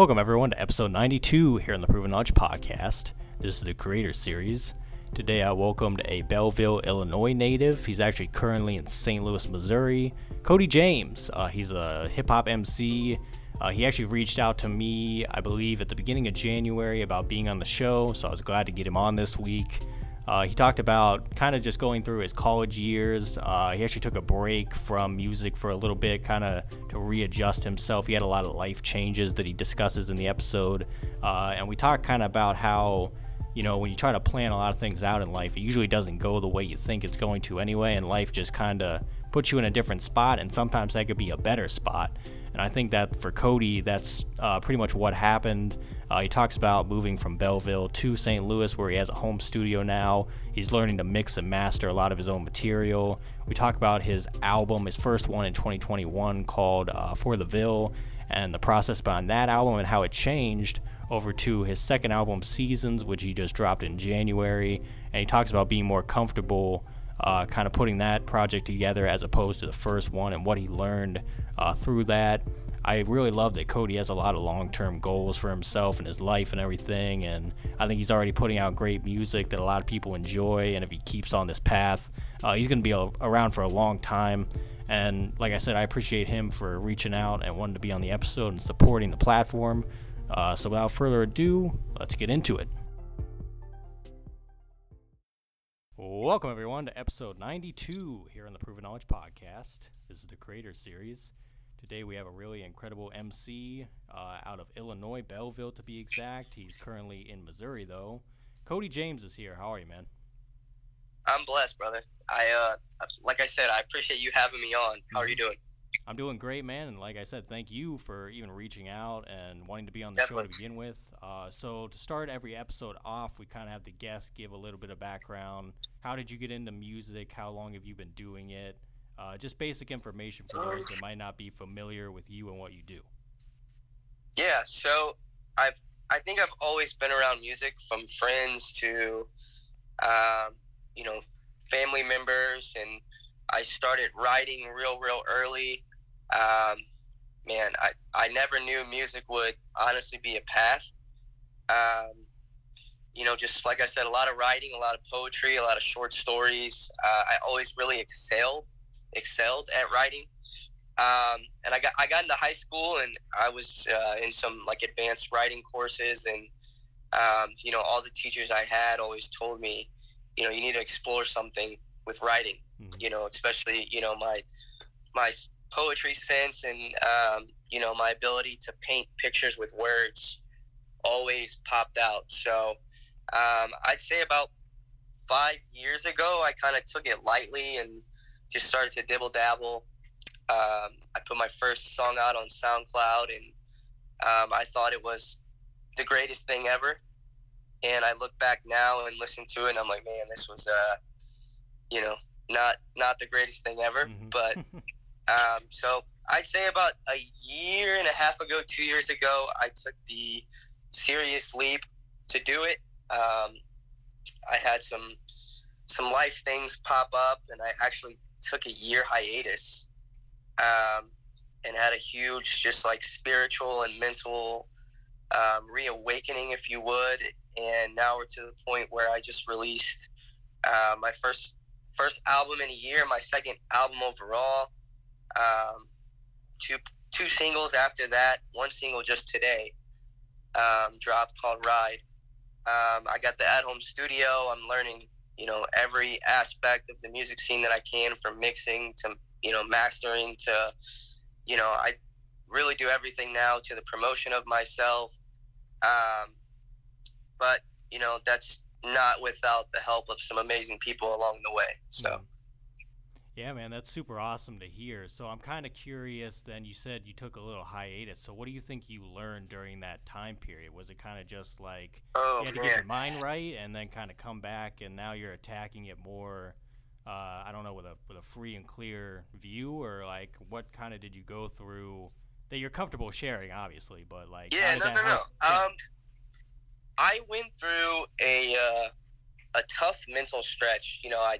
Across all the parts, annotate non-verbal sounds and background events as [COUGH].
Welcome, everyone, to episode 92 here on the Proven Knowledge Podcast. This is the Creator Series. Today, I welcomed a Belleville, Illinois native. He's actually currently in St. Louis, Missouri. Cody James. Uh, he's a hip hop MC. Uh, he actually reached out to me, I believe, at the beginning of January about being on the show, so I was glad to get him on this week. Uh, he talked about kind of just going through his college years. Uh, he actually took a break from music for a little bit, kind of to readjust himself. He had a lot of life changes that he discusses in the episode. Uh, and we talked kind of about how, you know, when you try to plan a lot of things out in life, it usually doesn't go the way you think it's going to anyway. And life just kind of puts you in a different spot. And sometimes that could be a better spot. And I think that for Cody, that's uh, pretty much what happened. Uh, he talks about moving from Belleville to St. Louis, where he has a home studio now. He's learning to mix and master a lot of his own material. We talk about his album, his first one in 2021 called uh, For the Ville, and the process behind that album and how it changed over to his second album, Seasons, which he just dropped in January. And he talks about being more comfortable. Uh, kind of putting that project together as opposed to the first one and what he learned uh, through that. I really love that Cody has a lot of long term goals for himself and his life and everything. And I think he's already putting out great music that a lot of people enjoy. And if he keeps on this path, uh, he's going to be a, around for a long time. And like I said, I appreciate him for reaching out and wanting to be on the episode and supporting the platform. Uh, so without further ado, let's get into it. Welcome, everyone, to episode 92 here on the Proven Knowledge Podcast. This is the Creator Series. Today we have a really incredible MC uh, out of Illinois, Belleville to be exact. He's currently in Missouri though. Cody James is here. How are you, man? I'm blessed, brother. I uh, like I said, I appreciate you having me on. How are you mm-hmm. doing? I'm doing great, man. And like I said, thank you for even reaching out and wanting to be on the Definitely. show to begin with. Uh, so to start every episode off, we kind of have the guest give a little bit of background. How did you get into music? How long have you been doing it? Uh, just basic information for those that might not be familiar with you and what you do. Yeah, so I've I think I've always been around music from friends to um, you know family members, and I started writing real real early. Um, man, I I never knew music would honestly be a path. Um, you know, just like I said, a lot of writing, a lot of poetry, a lot of short stories. Uh, I always really excelled excelled at writing. Um, and I got I got into high school and I was uh, in some like advanced writing courses and um, you know all the teachers I had always told me you know you need to explore something with writing mm-hmm. you know especially you know my my poetry sense and um, you know my ability to paint pictures with words always popped out so um, I'd say about five years ago I kind of took it lightly and just started to dibble dabble. Um, I put my first song out on SoundCloud, and um, I thought it was the greatest thing ever. And I look back now and listen to it, and I'm like, man, this was, uh, you know, not not the greatest thing ever. Mm-hmm. But [LAUGHS] um, so I'd say about a year and a half ago, two years ago, I took the serious leap to do it. Um, I had some some life things pop up, and I actually took a year hiatus um, and had a huge, just like spiritual and mental um, reawakening, if you would. And now we're to the point where I just released uh, my first first album in a year, my second album overall. Um, two two singles after that, one single just today um, dropped called Ride. Um, I got the at home studio. I'm learning you know every aspect of the music scene that I can, from mixing to you know mastering to you know I really do everything now to the promotion of myself. Um, but you know that's not without the help of some amazing people along the way. So. Yeah, man, that's super awesome to hear. So I'm kind of curious. Then you said you took a little hiatus. So what do you think you learned during that time period? Was it kind of just like oh, you had to man. get your mind right, and then kind of come back, and now you're attacking it more? Uh, I don't know with a with a free and clear view, or like what kind of did you go through that you're comfortable sharing, obviously, but like yeah, no, no, no. Um, I went through a uh, a tough mental stretch. You know, I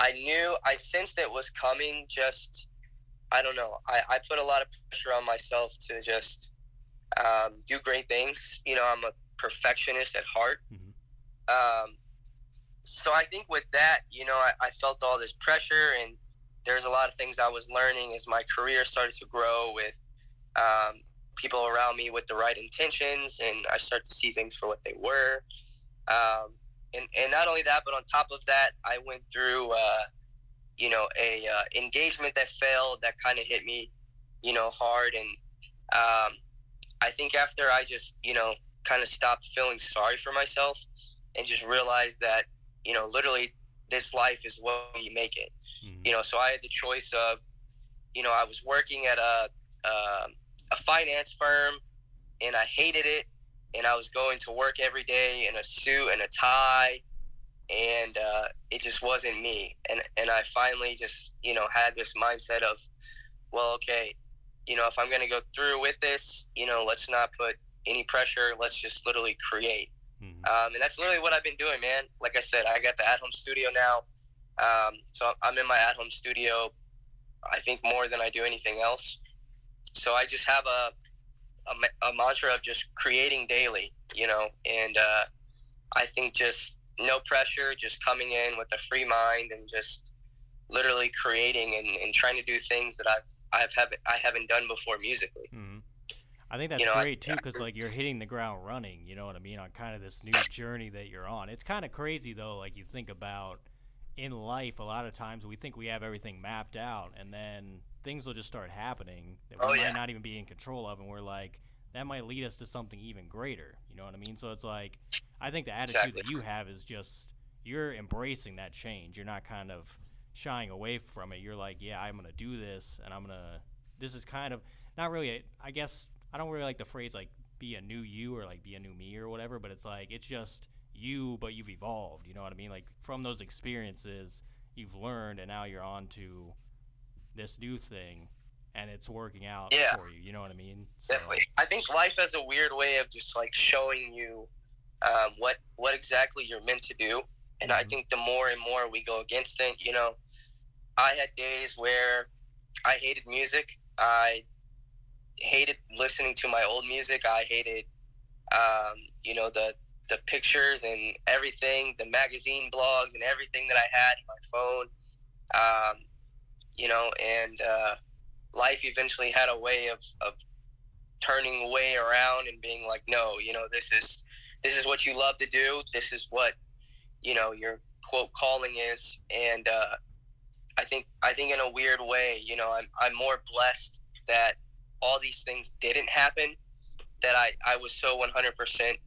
I knew, I sensed it was coming. Just, I don't know. I, I put a lot of pressure on myself to just um, do great things. You know, I'm a perfectionist at heart. Mhm. Um, so I think with that, you know, I, I felt all this pressure, and there's a lot of things I was learning as my career started to grow with um, people around me with the right intentions, and I started to see things for what they were. Um, and, and not only that, but on top of that, I went through, uh, you know, a uh, engagement that failed that kind of hit me, you know, hard. And um, I think after I just, you know, kind of stopped feeling sorry for myself and just realized that, you know, literally this life is what you make it. Mhm. You know, so I had the choice of, you know, I was working at a um a finance firm, and I hated it, and I was going to work every day in a suit and a tie, and uh, it just wasn't me. And and I finally just you know had this mindset of, well, okay, you know, if I'm gonna go through with this, you know, let's not put any pressure. Let's just literally create. Mhm. Um, and that's literally what I've been doing, man. Like I said, I got the at home studio now. Um, so I'm in my at home studio, I think more than I do anything else. So I just have a, a, a mantra of just creating daily, you know, and uh, I think just no pressure, just coming in with a free mind and just literally creating and, and trying to do things that I've I've haven't I haven't done before musically. Mhm. I think that's You know, I- great too, because like you're hitting the ground running. You know what I mean on kind of this new journey that you're on. It's kind of crazy though. Like you think about in life, a lot of times we think we have everything mapped out, and then things will just start happening that oh, we Oh, might yeah. not even be in control of, and we're like, that might lead us to something even greater. You know what I mean? So it's like, I think the attitude Exactly. that you have is just you're embracing that change. You're not kind of shying away from it. You're like, yeah, I'm gonna do this, and I'm gonna. This is kind of not really. A, I guess I don't really like the phrase like be a new you or like be a new me or whatever. But it's like it's just you, but you've evolved. You know what I mean? Like from those experiences, you've learned, and now you're on to this new thing, and it's working out Yeah. for you. You know what I mean? So, Definitely. I think life has a weird way of just like showing you um, what what exactly you're meant to do, and I Mhm. think the more and more we go against it, you know, I had days where I hated music. I hated listening to my old music. I hated, um, you know, the the pictures and everything, the magazine blogs and everything that I had in my phone. Um, you know, and uh, life eventually had a way of, of turning way around and being like, no, you know, this is this is what you love to do. This is what you know your quote calling is, and uh, I think I think in a weird way, you know, I'm I'm more blessed that all these things didn't happen. That I I was so 100 percent,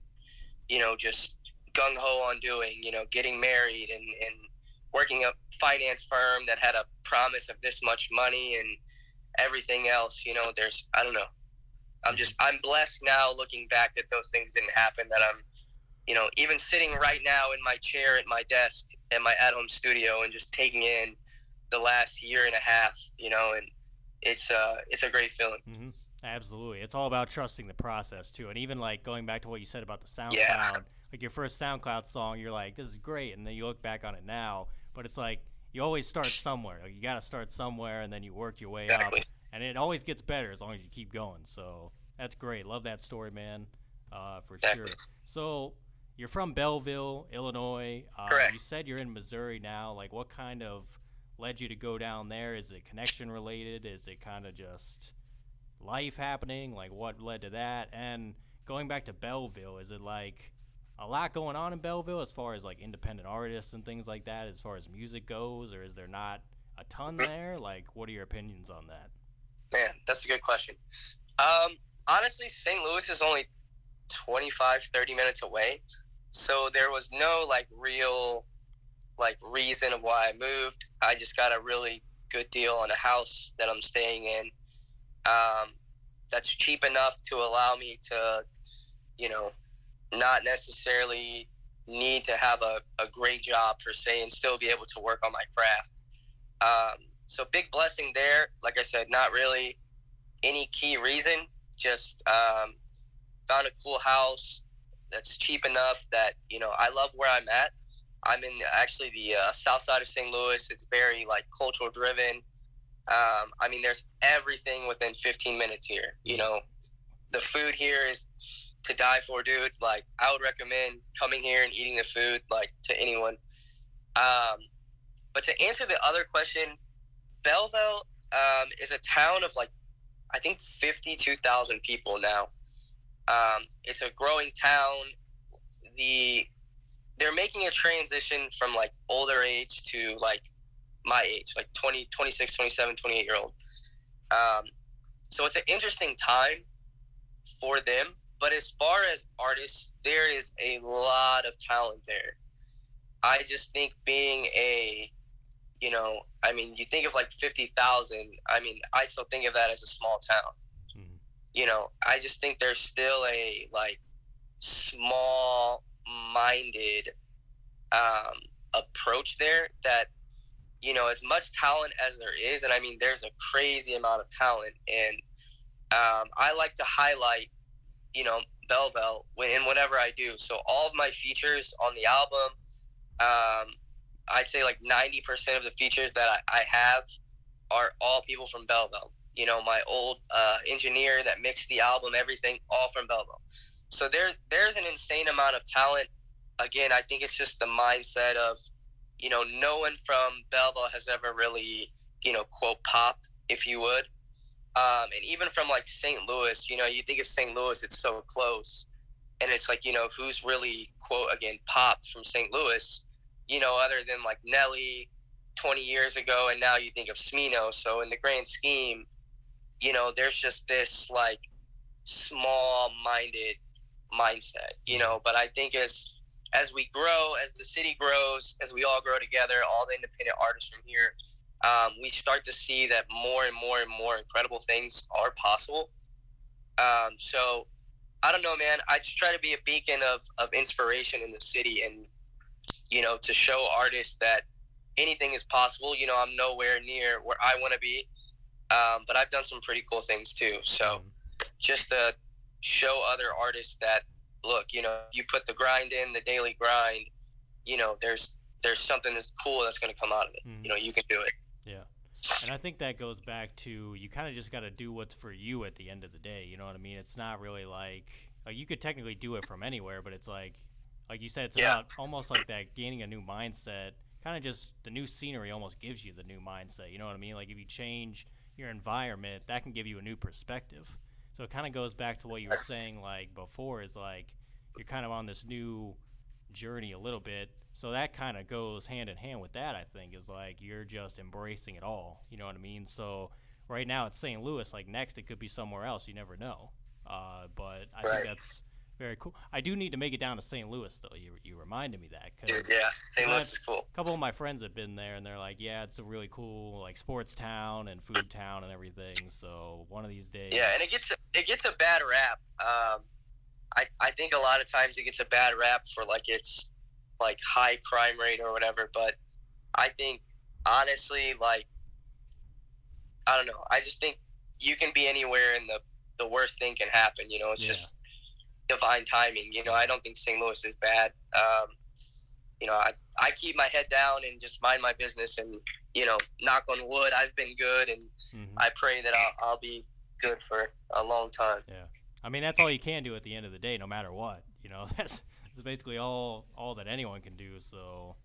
you know, just gung ho on doing, you know, getting married and and working a finance firm that had a promise of this much money and everything else. You know, there's I don't know. I'm just I'm blessed now looking back that those things didn't happen. That I'm, you know, even sitting right now in my chair at my desk at my at-home studio and just taking in the last year and a half. You know, and it's uh it's a great feeling. Mm-hmm. Absolutely. It's all about trusting the process too. And even like going back to what you said about the SoundCloud, Yeah. like your first SoundCloud song, you're like, this is great. And then you look back on it now, but it's like you always start somewhere. You got to start somewhere and then you work your way Exactly. up. And it always gets better as long as you keep going. So that's great. Love that story, man, uh, for sure. So you're from Belleville, Illinois. Uh, Correct. You said you're in Missouri now. Like what kind of led you to go down there? Is it connection related? Is it kind of just life happening? Like what led to that? And going back to Belleville, is it like a lot going on in Belleville as far as like independent artists and things like that, as far as music goes, or is there not a ton there? Like, what are your opinions on that? Man, that's a good question. Um, honestly, St. Louis is only 25, 30 minutes away. So there was no like real like reason why I moved. I just got a really good deal on a house that I'm staying in. Um, that's cheap enough to allow me to, you know, not necessarily need to have a, a great job per se and still be able to work on my craft. Um, so big blessing there. Like I said, not really any key reason. Just um, found a cool house that's cheap enough that you know I love where I'm at. I'm in actually the uh, south side of St. Louis. It's very like cultural driven. Um, I mean, there's everything within 15 minutes here. You know, the food here is to die for, dude. Like I would recommend coming here and eating the food like to anyone. Um, but to answer the other question, Belleville um, is a town of like I think fifty two thousand people now. Um, it's a growing town. The they're making a transition from like older age to like my age, like 20, 26, 27, 28 year old. Um, so it's an interesting time for them. But as far as artists, there is a lot of talent there. I just think being a, you know, I mean, you think of like 50,000. I mean, I still think of that as a small town. Mm-hmm. You know, I just think there's still a like small minded um, approach there that you know as much talent as there is and i mean there's a crazy amount of talent and um, i like to highlight you know Belleville in whatever i do. So all of my features on the album um, i'd say like 90% of the features that I, I have are all people from Belleville you know my old uh, engineer that mixed the album everything all from Belleville so there there's an insane amount of talent. Again, I think it's just the mindset of, you know, no one from Belleville has ever really, you know, quote popped, if you would. Um, and even from like St. Louis, you know, you think of St. Louis, it's so close. And it's like, you know, who's really, quote, again, popped from St. Louis, you know, other than like Nelly 20 years ago. And now you think of Smino. So in the grand scheme, you know, there's just this like small minded mindset, you know, but I think as as we grow, as the city grows, as we all grow together, all the independent artists from here, um, we start to see that more and more and more incredible things are possible. Um, so I don't know, man. I just try to be a beacon of, of inspiration in the city and, you know, to show artists that anything is possible. You know, I'm nowhere near where I want to be, um, but I've done some pretty cool things too. So mm-hmm. just to show other artists that look, you know, you put the grind in, the daily grind, you know, there's there's something that's cool that's going to come out of it. Mm-hmm. You know, you can do it. And I think that goes back to you kind of just got to do what's for you at the end of the day. You know what I mean? It's not really like like you could technically do it from anywhere, but it's like like you said, it's yeah. about almost like that gaining a new mindset. Kind of just the new scenery almost gives you the new mindset. You know what I mean? Like if you change your environment, that can give you a new perspective. So it kind of goes back to what you were saying like before is like you're kind of on this new journey a little bit. So that kind of goes hand in hand with that, I think, is like you're just embracing it all. You know what I mean? So right now it's St. Louis. Like next, it could be somewhere else. You never know. Uh, but I right. think that's very cool. I do need to make it down to St. Louis, though. You, you reminded me that. Cause yeah, St. Louis is cool. A couple of my friends have been there, and they're like, "Yeah, it's a really cool like sports town and food town and everything." So one of these days. Yeah, and it gets a, it gets a bad rap. Um, I I think a lot of times it gets a bad rap for like its like high crime rate or whatever, but I think honestly, like I don't know. I just think you can be anywhere and the the worst thing can happen. You know, it's yeah. just divine timing. You know, I don't think St. Louis is bad. Um, you know, I, I keep my head down and just mind my business and, you know, knock on wood, I've been good and mm-hmm. I pray that I'll, I'll be good for a long time. Yeah. I mean, that's all you can do at the end of the day, no matter what. You know, [LAUGHS] that's, that's basically all, all that anyone can do. So,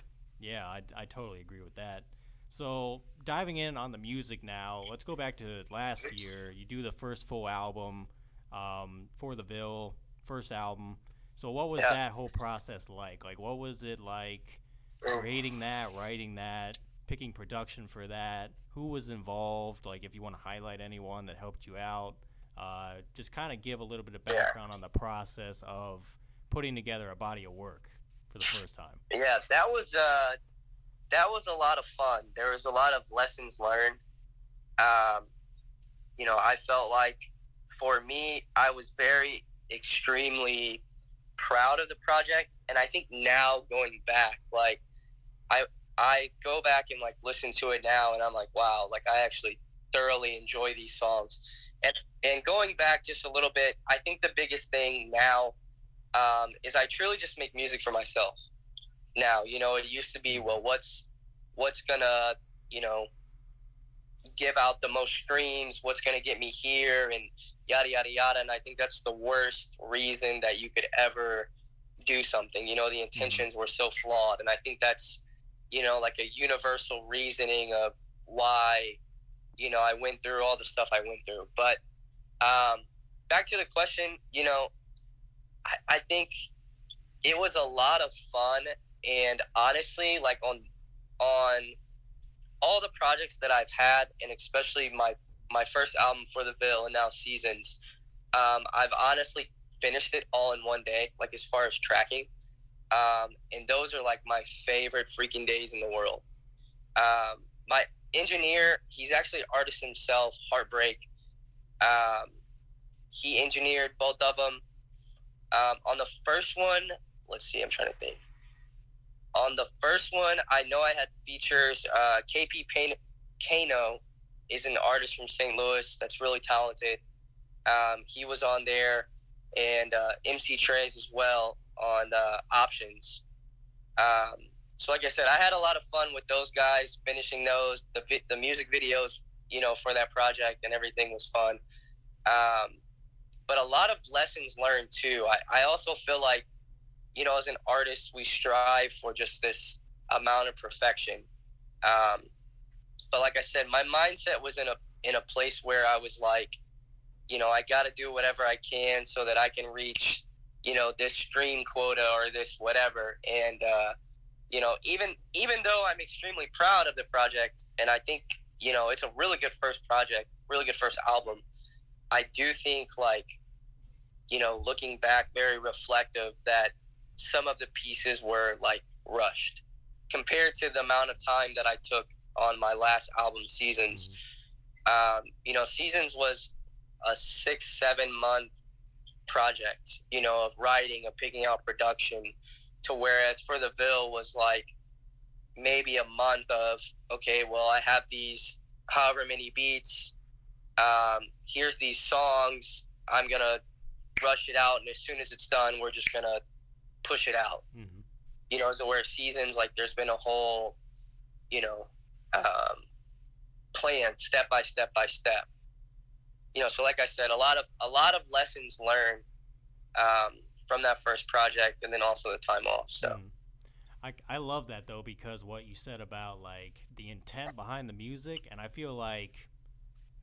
yeah, I, I totally agree with that. So, diving in on the music now, let's go back to last year. You do the first full album um, for the Ville first album. So what was yeah. that whole process like? Like what was it like creating that, writing that, picking production for that? Who was involved? Like if you want to highlight anyone that helped you out, uh, just kind of give a little bit of background yeah. on the process of putting together a body of work for the first time. Yeah, that was uh, that was a lot of fun. There was a lot of lessons learned. Um, you know, I felt like for me, I was very extremely proud of the project and i think now going back like i i go back and like listen to it now and i'm like wow like i actually thoroughly enjoy these songs and and going back just a little bit i think the biggest thing now um, is i truly just make music for myself now you know it used to be well what's what's gonna you know give out the most streams what's gonna get me here and yada yada yada. And I think that's the worst reason that you could ever do something. You know, the mm-hmm. intentions were so flawed, and I think that's you know like a universal reasoning of why you know I went through all the stuff I went through. But um, back to the question, you know, I, I think it was a lot of fun, and honestly, like on on all the projects that I've had, and especially my my first album for the Ville and now Seasons, um, I've honestly finished it all in one day, like as far as tracking. Um, and those are like my favorite freaking days in the world. Um, my engineer, he's actually an artist himself, Heartbreak. Um, he engineered both of them. Um, on the first one, let's see, I'm trying to think. On the first one, I know I had features. Uh, KP Kano is an artist from St. Louis that's really talented. Um, he was on there and uh, MC Trays as well on uh, options. Um, so, like I said, I had a lot of fun with those guys finishing those. The vi- the music videos, you know, for that project and everything was fun. Um, but a lot of lessons learned too. I, I also feel like, you know, as an artist, we strive for just this amount of perfection. Um, but like I said, my mindset was in a in a place where I was like, you know, I got to do whatever I can so that I can reach, you know, this stream quota or this whatever. And, uh, you know, even even though I'm extremely proud of the project, and I think you know it's a really good first project, really good first album. I do think like, you know, looking back, very reflective that some of the pieces were like rushed compared to the amount of time that I took on my last album, Seasons. Mm-hmm. Um, you know, Seasons was a six seven month project you know of writing of picking out production to whereas for the ville was like maybe a month of okay well i have these however many beats um, here's these songs i'm gonna rush it out and as soon as it's done we're just gonna push it out mm-hmm. you know so where seasons like there's been a whole you know um, plan step by step by step you know, so like I said, a lot of a lot of lessons learned um, from that first project, and then also the time off. So. Mm. I, I love that though because what you said about like the intent behind the music and I feel like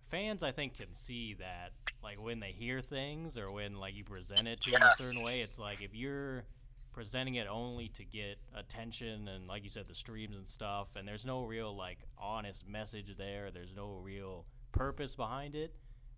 fans I think can see that like when they hear things or when like you present it to yeah. them a certain way it's like if you're presenting it only to get attention and like you said the streams and stuff and there's no real like honest message there there's no real purpose behind it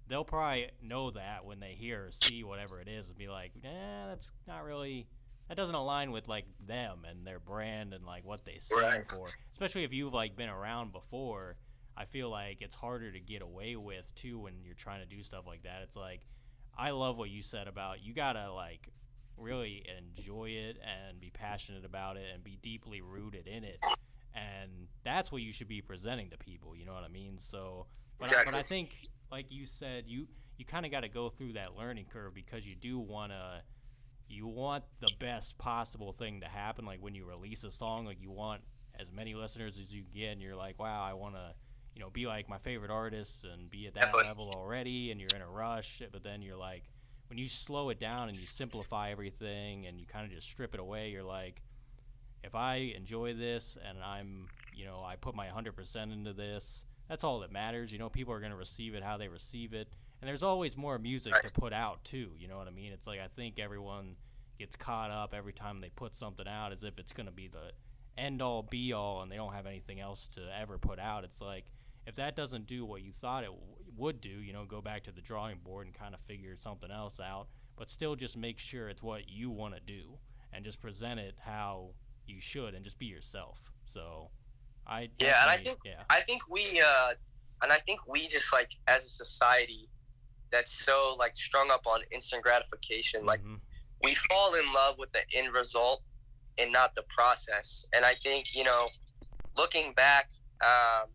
they'll probably know that when they hear or see whatever it is and be like, eh, that's not really that doesn't align with like them and their brand and like what they stand right. for. Especially if you've like been around before, I feel like it's harder to get away with too when you're trying to do stuff like that. It's like I love what you said about you gotta like really enjoy it and be passionate about it and be deeply rooted in it. And that's what you should be presenting to people. You know what I mean? So, but, exactly. I, but I think like you said, you you kind of got to go through that learning curve because you do want to you want the best possible thing to happen like when you release a song like you want as many listeners as you can get and you're like wow i want to you know be like my favorite artists and be at that level already and you're in a rush but then you're like when you slow it down and you simplify everything and you kind of just strip it away you're like if i enjoy this and i'm you know i put my 100% into this that's all that matters. You know, people are going to receive it how they receive it. And there's always more music right. to put out, too. You know what I mean? It's like I think everyone gets caught up every time they put something out as if it's going to be the end all be all and they don't have anything else to ever put out. It's like if that doesn't do what you thought it w- would do, you know, go back to the drawing board and kind of figure something else out, but still just make sure it's what you want to do and just present it how you should and just be yourself. So I yeah, and I think yeah. I think we uh, and I think we just like as a society that's so like strung up on instant gratification, mm-hmm. like we fall in love with the end result and not the process. And I think you know, looking back, um,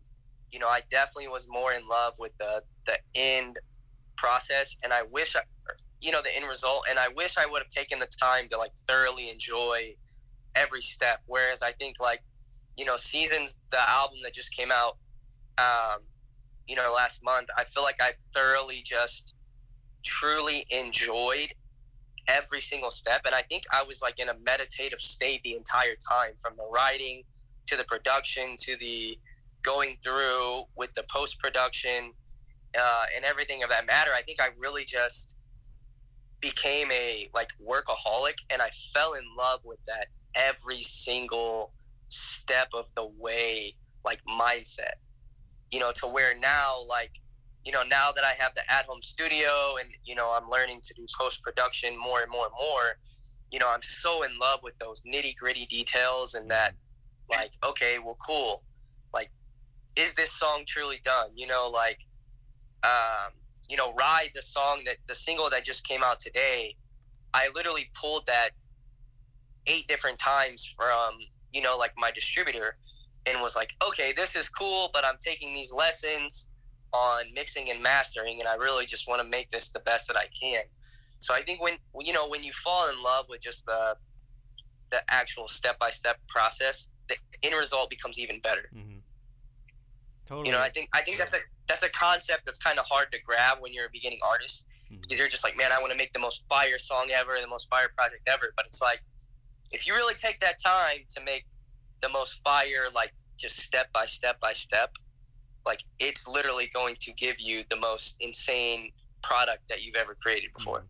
you know, I definitely was more in love with the the end process, and I wish I, you know, the end result. And I wish I would have taken the time to like thoroughly enjoy every step. Whereas I think like you know, Seasons, the album that just came out, um, you know, last month, I feel like I thoroughly just truly enjoyed every single step. And I think I was like in a meditative state the entire time from the writing to the production to the going through with the post production uh, and everything of that matter. I think I really just became a like workaholic and I fell in love with that every single step of the way like mindset you know to where now like you know now that i have the at home studio and you know i'm learning to do post production more and more and more you know i'm so in love with those nitty gritty details and that like okay well cool. Like is this song truly done? You know like um you know ride the song that the single that just came out today i literally pulled that eight different times from you know like my distributor and was like okay this is cool but i'm taking these lessons on mixing and mastering and i really just want to make this the best that i can so i think when you know when you fall in love with just the the actual step-by-step process the end result becomes even better Mm-hmm. Totally. you know i think i think that's a that's a concept that's kind of hard to grab when you're a beginning artist Mhm. because you're just like man i want to make the most fire song ever the most fire project ever but it's like if you really take that time to make the most fire like just step by step by step like it's literally going to give you the most insane product that you've ever created mm-hmm. before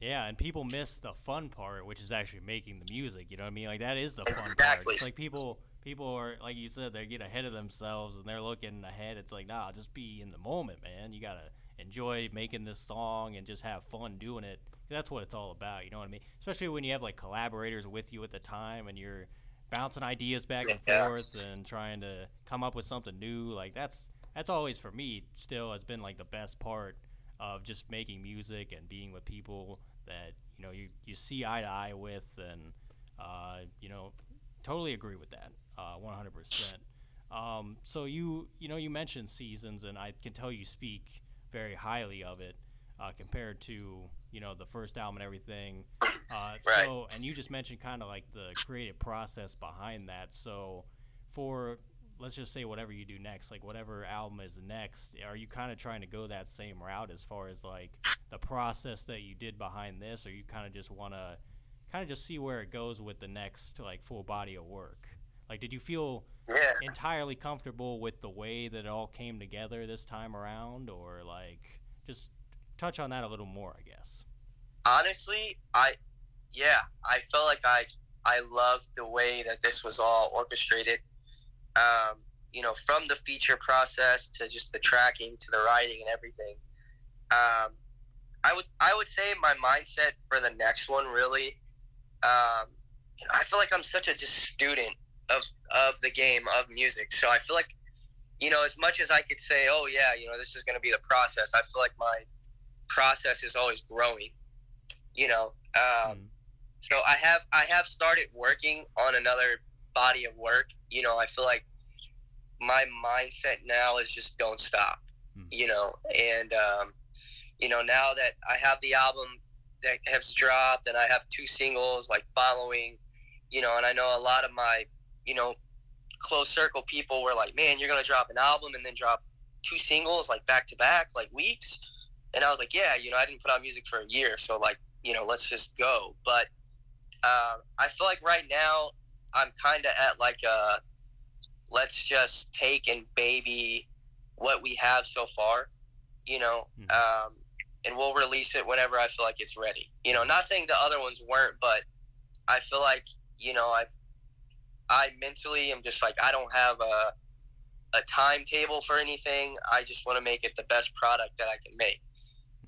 Yeah, and people miss the fun part, which is actually making the music. You know what I mean? Like that is the fun part. Exactly. It's like people, people are like you said, they get ahead of themselves and they're looking ahead. It's like, nah, just be in the moment, man. You gotta enjoy making this song and just have fun doing it. That's what it's all about. You know what I mean? Especially when you have like collaborators with you at the time and you're bouncing ideas back and Yeah. forth and trying to come up with something new. Like that's that's always for me still has been like the best part of just making music and being with people that you know you, you see eye to eye with and uh, you know totally agree with that uh, 100% um, so you you know you mentioned seasons and i can tell you speak very highly of it uh, compared to you know the first album and everything. Uh, [LAUGHS] Right. so and you just mentioned kind of like the creative process behind that. So for let's just say whatever you do next like whatever album is next are you kind of trying to go that same route as far as like the process that you did behind this? Or you kind of just want to kind of just see where it goes with the next like full body of work? Like did you feel yeah. entirely comfortable with the way that it all came together this time around? Or like just touch on that a little more i guess. Honestly i yeah i felt like i i loved the way that this was all orchestrated. Um, you know from the feature process to just the tracking to the writing and everything. Um, i would i would say my mindset for the next one really um, you know, i feel like i'm such a just student of of the game of music. So i feel like you know as much as i could say oh yeah you know this is going to be the process i feel like my process is always growing you know um, Mm. so i have i have started working on another body of work you know i feel like my mindset now is just don't stop Mm. you know and um, you know now that i have the album that has dropped and i have two singles like following you know and i know a lot of my you know close circle people were like man you're gonna drop an album and then drop two singles like back to back like weeks and i was like yeah you know i didn't put out music for a year so like you know let's just go. But um, i feel like right now i'm kind of at like a let's just take and baby what we have so far you know Mhm. um, and we'll release it whenever i feel like it's ready. You know not saying the other ones weren't but i feel like you know i've i mentally am just like i don't have a a timetable for anything. I just want to make it the best product that i can make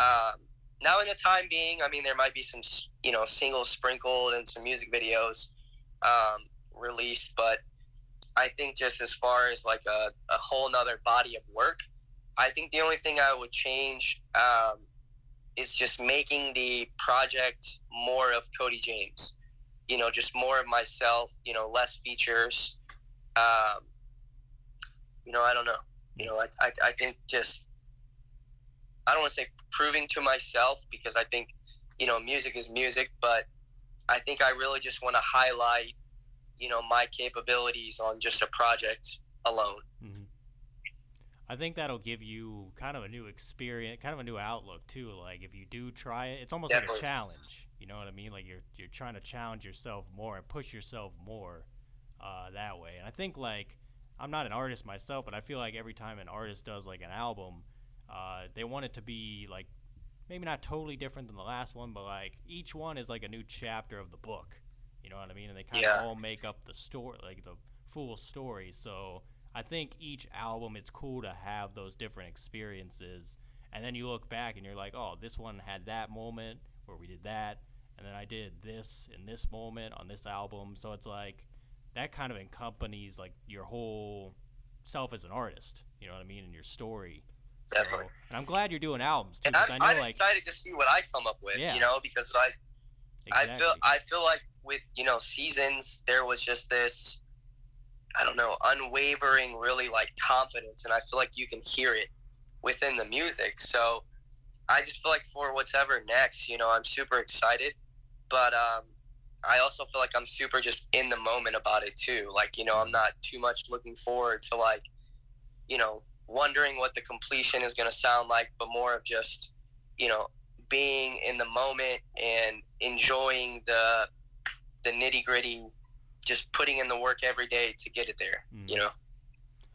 um, now in the time being i mean there might be some you know singles sprinkled and some music videos um, released but i think just as far as like a, a whole nother body of work i think the only thing i would change um, is just making the project more of cody james. You know just more of myself you know less features. Um, you know i don't know. You know i, I, I think just i don't want to say proving to myself because i think you know music is music but i think i really just want to highlight you know my capabilities on just a project alone hmm I think that'll give you kind of a new experience, kind of a new outlook too. Like if you do try it, it's almost Definitely. like a challenge. You know what I mean? Like you're you're trying to challenge yourself more and push yourself more uh, that way. And I think like I'm not an artist myself, but I feel like every time an artist does like an album, uh, they want it to be like maybe not totally different than the last one, but like each one is like a new chapter of the book. You know what I mean? And they kind of Yeah. all make up the story, like the full story. So I think each album, it's cool to have those different experiences. And then you look back and you're like, oh, this one had that moment where we did that. And then I did this in this moment on this album. So it's like that kind of accompanies like your whole self as an artist. You know what I mean? And your story. So, Definitely. and I'm glad you're doing albums too. And I'm, I I'm like excited to see what I come up with. Yeah. You know, because like I feel. I feel like with you know seasons there was just this I don't know unwavering really like confidence and I feel like you can hear it within the music so I just feel like for whatever next you know I'm super excited but um I also feel like I'm super just in the moment about it too like you know I'm not too much looking forward to like you know wondering what the completion is going to sound like but more of just you know being in the moment and enjoying the the nitty gritty, just putting in the work every day to get it there. Mhm. You know,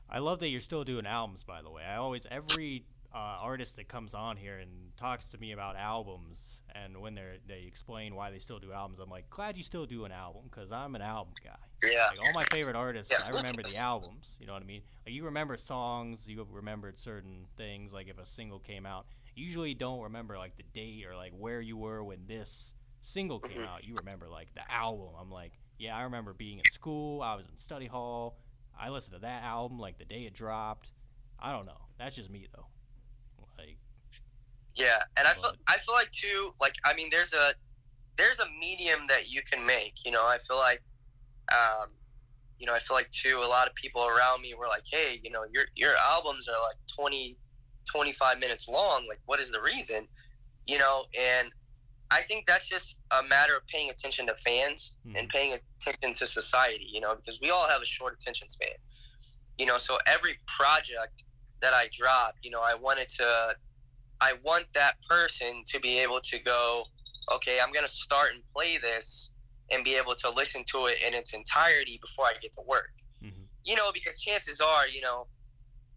I love that you're still doing albums, by the way. I always every uh, artist that comes on here and talks to me about albums, and when they they explain why they still do albums, I'm like, glad you still do an album because I'm an album guy. yeah, Like all my favorite artists, Yeah. I remember the albums. You know what I mean? Like you remember songs, you remembered certain things. Like if a single came out, you usually don't remember like the date or like where you were when this single came Mhm. out. You remember like the album. I'm like, yeah, I remember being in school. I was in study hall. I listened to that album like the day it dropped. I don't know. That's just me though. Yeah. And I feel I feel like too, like I mean, there's a there's a medium that you can make. You know, I feel like, um, you know, I feel like too, a lot of people around me were like, hey, you know, your your albums are like 20, 25 minutes long. Like, what is the reason? You know, and I think that's just a matter of paying attention to fans and paying attention to society, you know, because we all have a short attention span. You know, so every project that I drop, you know, I wanted to I want that person to be able to go, okay, I'm going to start and play this and be able to listen to it in its entirety before I get to work. Mhm. You know, because chances are, you know,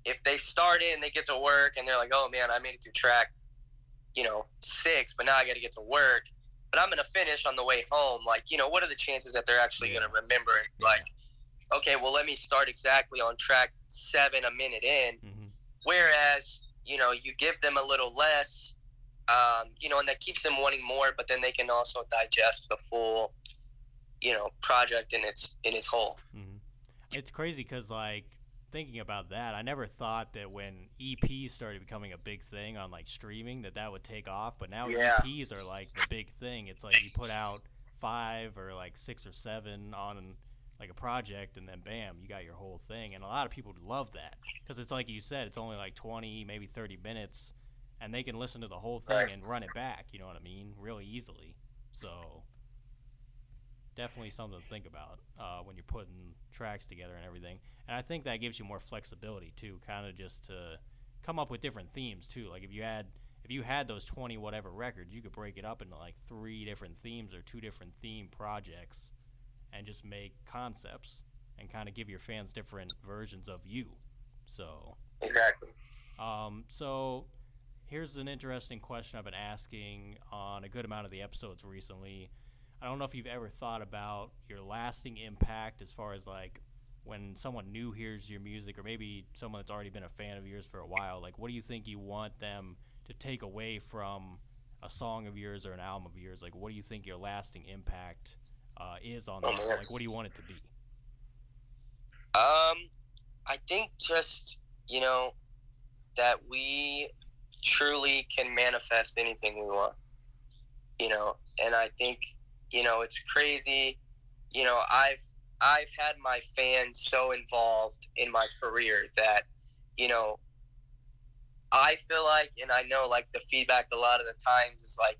if they start it and they get to work and they're like, oh man, I made it to track, you know, six, but now I got to get to work. But I'm going to finish on the way home. Like, you know, what are the chances that they're actually Yeah. going to remember and be like, okay, well, let me start exactly on track seven a minute in. hmm Whereas, you know, you give them a little less, um, you know, and that keeps them wanting more, but then they can also digest the full, you know, project in its in its whole. hmm It's crazy because, like, thinking about that, I never thought that when EPs started becoming a big thing on like streaming, that that would take off. But now Yeah. EPs are like the big thing. It's like you put out five or like six or seven on like a project, and then bam, you got your whole thing. And a lot of people love that because it's like you said, it's only like twenty, maybe thirty minutes, and they can listen to the whole thing and run it back. You know what I mean? Really easily. So definitely something to think about uh, when you're putting tracks together and everything. And I think that gives you more flexibility too, kind of just to come up with different themes too. Like if you had if you had those 20 whatever records, you could break it up into like three different themes or two different theme projects and just make concepts and kind of give your fans different versions of you. So, Exactly. um, so here's an interesting question I've been asking on a good amount of the episodes recently. I don't know if you've ever thought about your lasting impact as far as like when someone new hears your music or maybe someone that's already been a fan of yours for a while, like what do you think you want them to take away from a song of yours or an album of yours? Like what do you think your lasting impact uh, is on Oh, them? Like what do you want it to be? Um, I think just you know that we truly can manifest anything we want. You know, and I think you know it's crazy. You know, I've I've had my fans so involved in my career that you know I feel like, and I know like the feedback a lot of the times is like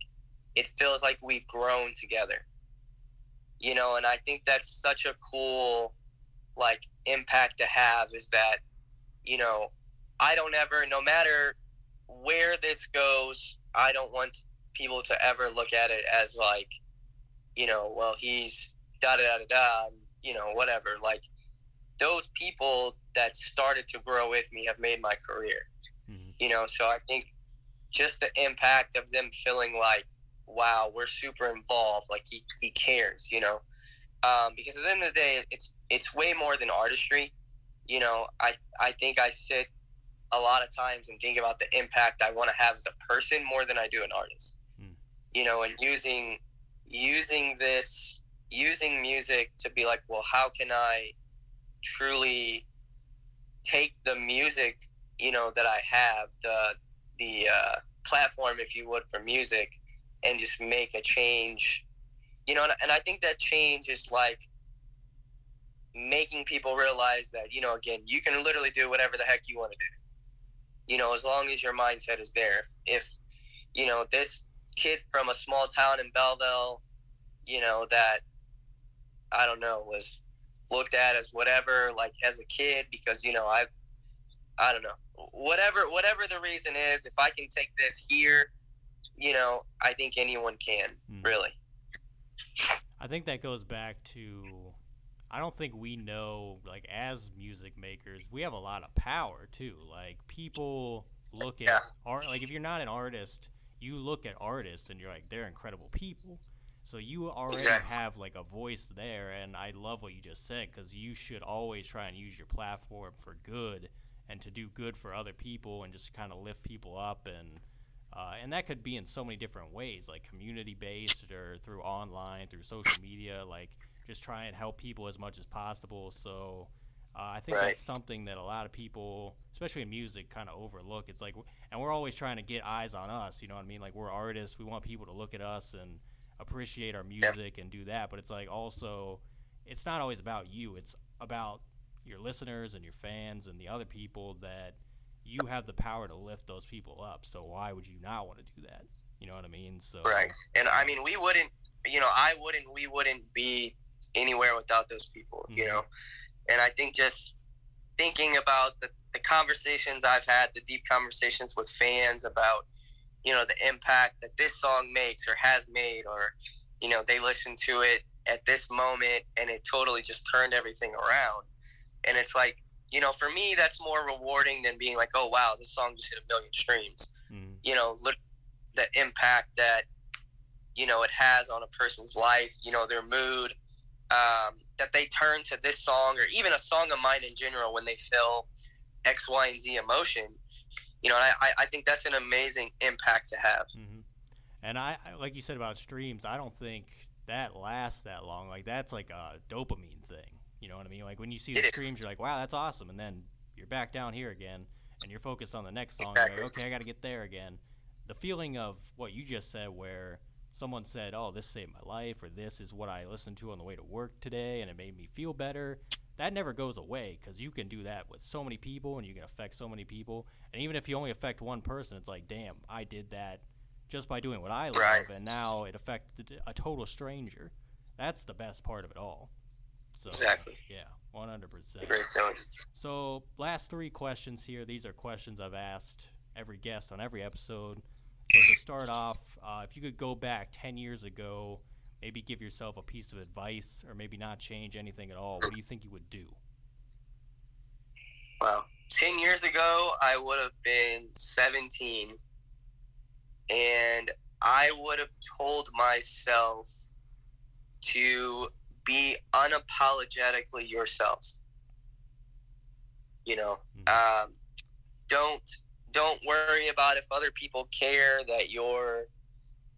it feels like we've grown together. You know, and I think that's such a cool like impact to have is that you know I don't ever, no matter where this goes, I don't want people to ever look at it as like, you know, well, he's da da da da, you know, whatever. Like those people that started to grow with me have made my career. Mm-hmm. You know, so I think just the impact of them feeling like, wow, we're super involved, like he, he cares, you know. Um, because at the end of the day, it's it's way more than artistry. You know, I I think I sit a lot of times and think about the impact I want to have as a person more than I do an artist. Mm. You know, and using using this using music to be like, well, how can I truly take the music, you know, that I have, the the uh, platform, if you would, for music, and just make a change. You know, and, I think that change is like making people realize that you know, again, you can literally do whatever the heck you want to do. You know, as long as your mindset is there. If, if you know this kid from a small town in Belleville, you know that I don't know was looked at as whatever like as a kid because you know I I don't know whatever whatever the reason is if I can take this here you know I think anyone can mm. really I think that goes back to I don't think we know like as music makers we have a lot of power too like people look at yeah. art like if you're not an artist you look at artists and you're like they're incredible people so you already exactly. have like a voice there, and I love what you just said because you should always try and use your platform for good and to do good for other people and just kind of lift people up and uh, and that could be in so many different ways, like community based or through online, through social media, like just try and help people as much as possible. So uh, I think right. that's something that a lot of people, especially in music, kind of overlook. It's like, and we're always trying to get eyes on us. You know what I mean? Like we're artists, we want people to look at us and appreciate our music and do that. But it's like also, it's not always about you. It's about your listeners and your fans and the other people that you have the power to lift those people up. So why would you not want to do that? You know what I mean? So right. And I mean, we wouldn't. You know, I wouldn't. We wouldn't be anywhere without those people. Mm-hmm. You know, and I think just thinking about the, the conversations I've had, the deep conversations with fans about you know the impact that this song makes or has made or you know they listen to it at this moment and it totally just turned everything around and it's like you know for me that's more rewarding than being like oh wow this song just hit a million streams mm. you know look the impact that you know it has on a person's life you know their mood um, that they turn to this song or even a song of mine in general when they feel x y and z emotion you know, I, I think that's an amazing impact to have. Mm-hmm. And I, like you said about streams, I don't think that lasts that long. Like that's like a dopamine thing. You know what I mean? Like when you see the streams, you're like, wow, that's awesome, and then you're back down here again, and you're focused on the next song. Exactly. Like, okay, I got to get there again. The feeling of what you just said, where someone said, "Oh, this saved my life," or "This is what I listened to on the way to work today, and it made me feel better." that never goes away because you can do that with so many people and you can affect so many people. And even if you only affect one person, it's like, damn, I did that just by doing what I love, right. and now it affected a total stranger. That's the best part of it all. So, exactly. Yeah, one hundred percent. Great. So, last three questions here. These are questions I've asked every guest on every episode. So to start off, uh, if you could go back ten years ago maybe give yourself a piece of advice or maybe not change anything at all, what do you think you would do? Well, 10 years ago, I would have been 17 and I would have told myself to be unapologetically yourself. You know, mm-hmm. um, don't don't worry about if other people care that you're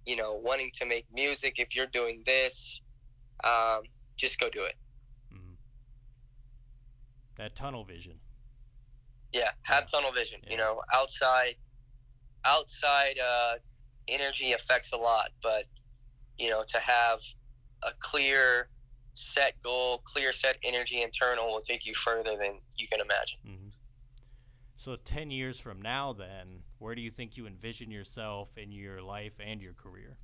you know, wanting to make music, if you're doing this, um, just go do it. Mm-hmm. That tunnel vision. Yeah, have yeah. tunnel vision. Yeah. You know, outside, outside uh, energy affects a lot, but you know, to have a clear set goal, clear set energy internal will take you further than you can imagine. Mm-hmm. So, 10 years from now, then, where do you think you envision yourself in your life and your career?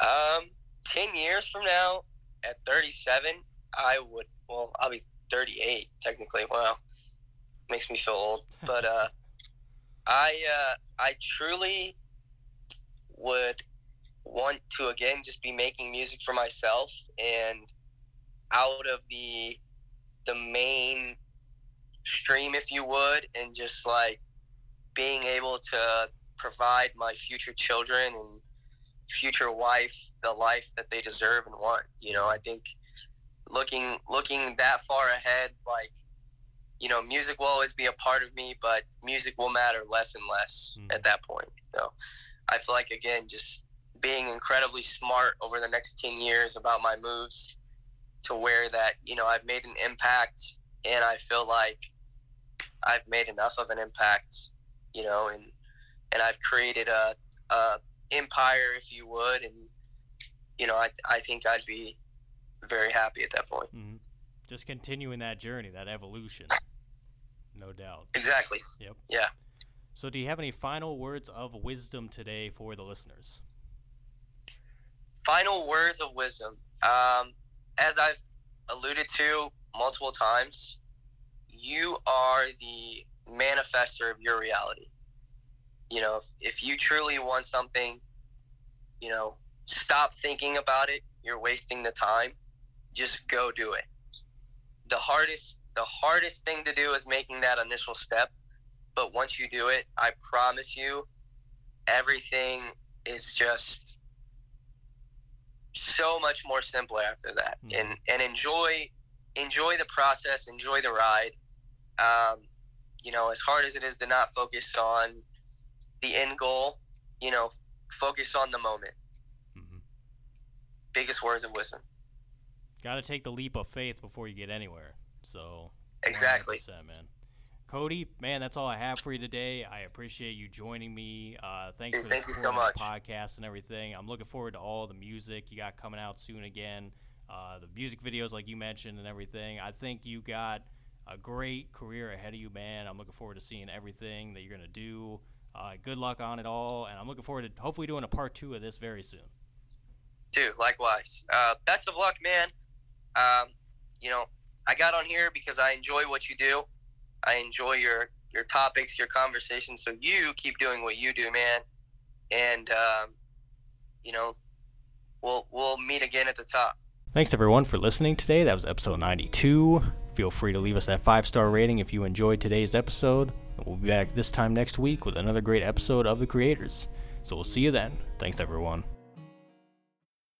Um, 10 years from now, at 37, I would, well, I'll be 38 technically. Well, makes me feel old. But uh, [LAUGHS] I uh, I truly would want to again just be making music for myself and out of the the main stream if you would and just like being able to provide my future children and future wife the life that they deserve and want you know i think looking looking that far ahead like you know music will always be a part of me but music will matter less and less mm. at that point so i feel like again just being incredibly smart over the next 10 years about my moves to where that you know I've made an impact and I feel like I've made enough of an impact you know and and I've created a, a empire if you would and you know I, I think I'd be very happy at that point. Mm-hmm. just continuing that journey that evolution no doubt. Exactly. Yep. Yeah. So do you have any final words of wisdom today for the listeners final words of wisdom. Um, as I've alluded to multiple times, you are the manifester of your reality. You know, if, if you truly want something, you know, stop thinking about it. You're wasting the time. Just go do it. The hardest the hardest thing to do is making that initial step. But once you do it, I promise you, everything is just so much more simpler after that, mm. and and enjoy enjoy the process, enjoy the ride. Um, you know, as hard as it is to not focus on the end goal, you know, focus on the moment. Mm-hmm. Biggest words of wisdom. Got to take the leap of faith before you get anywhere. So exactly, man. Cody, man, that's all I have for you today. I appreciate you joining me. Uh, thanks for Thank the so much. podcast and everything. I'm looking forward to all the music you got coming out soon again. Uh, the music videos, like you mentioned, and everything. I think you got a great career ahead of you, man. I'm looking forward to seeing everything that you're gonna do. Uh, good luck on it all, and I'm looking forward to hopefully doing a part two of this very soon. Dude, likewise. Uh, best of luck, man. Um, you know, I got on here because I enjoy what you do. I enjoy your your topics, your conversations. So you keep doing what you do, man. And um, you know, we'll we'll meet again at the top. Thanks everyone for listening today. That was episode 92. Feel free to leave us that five star rating if you enjoyed today's episode. we'll be back this time next week with another great episode of The Creators. So we'll see you then. Thanks everyone.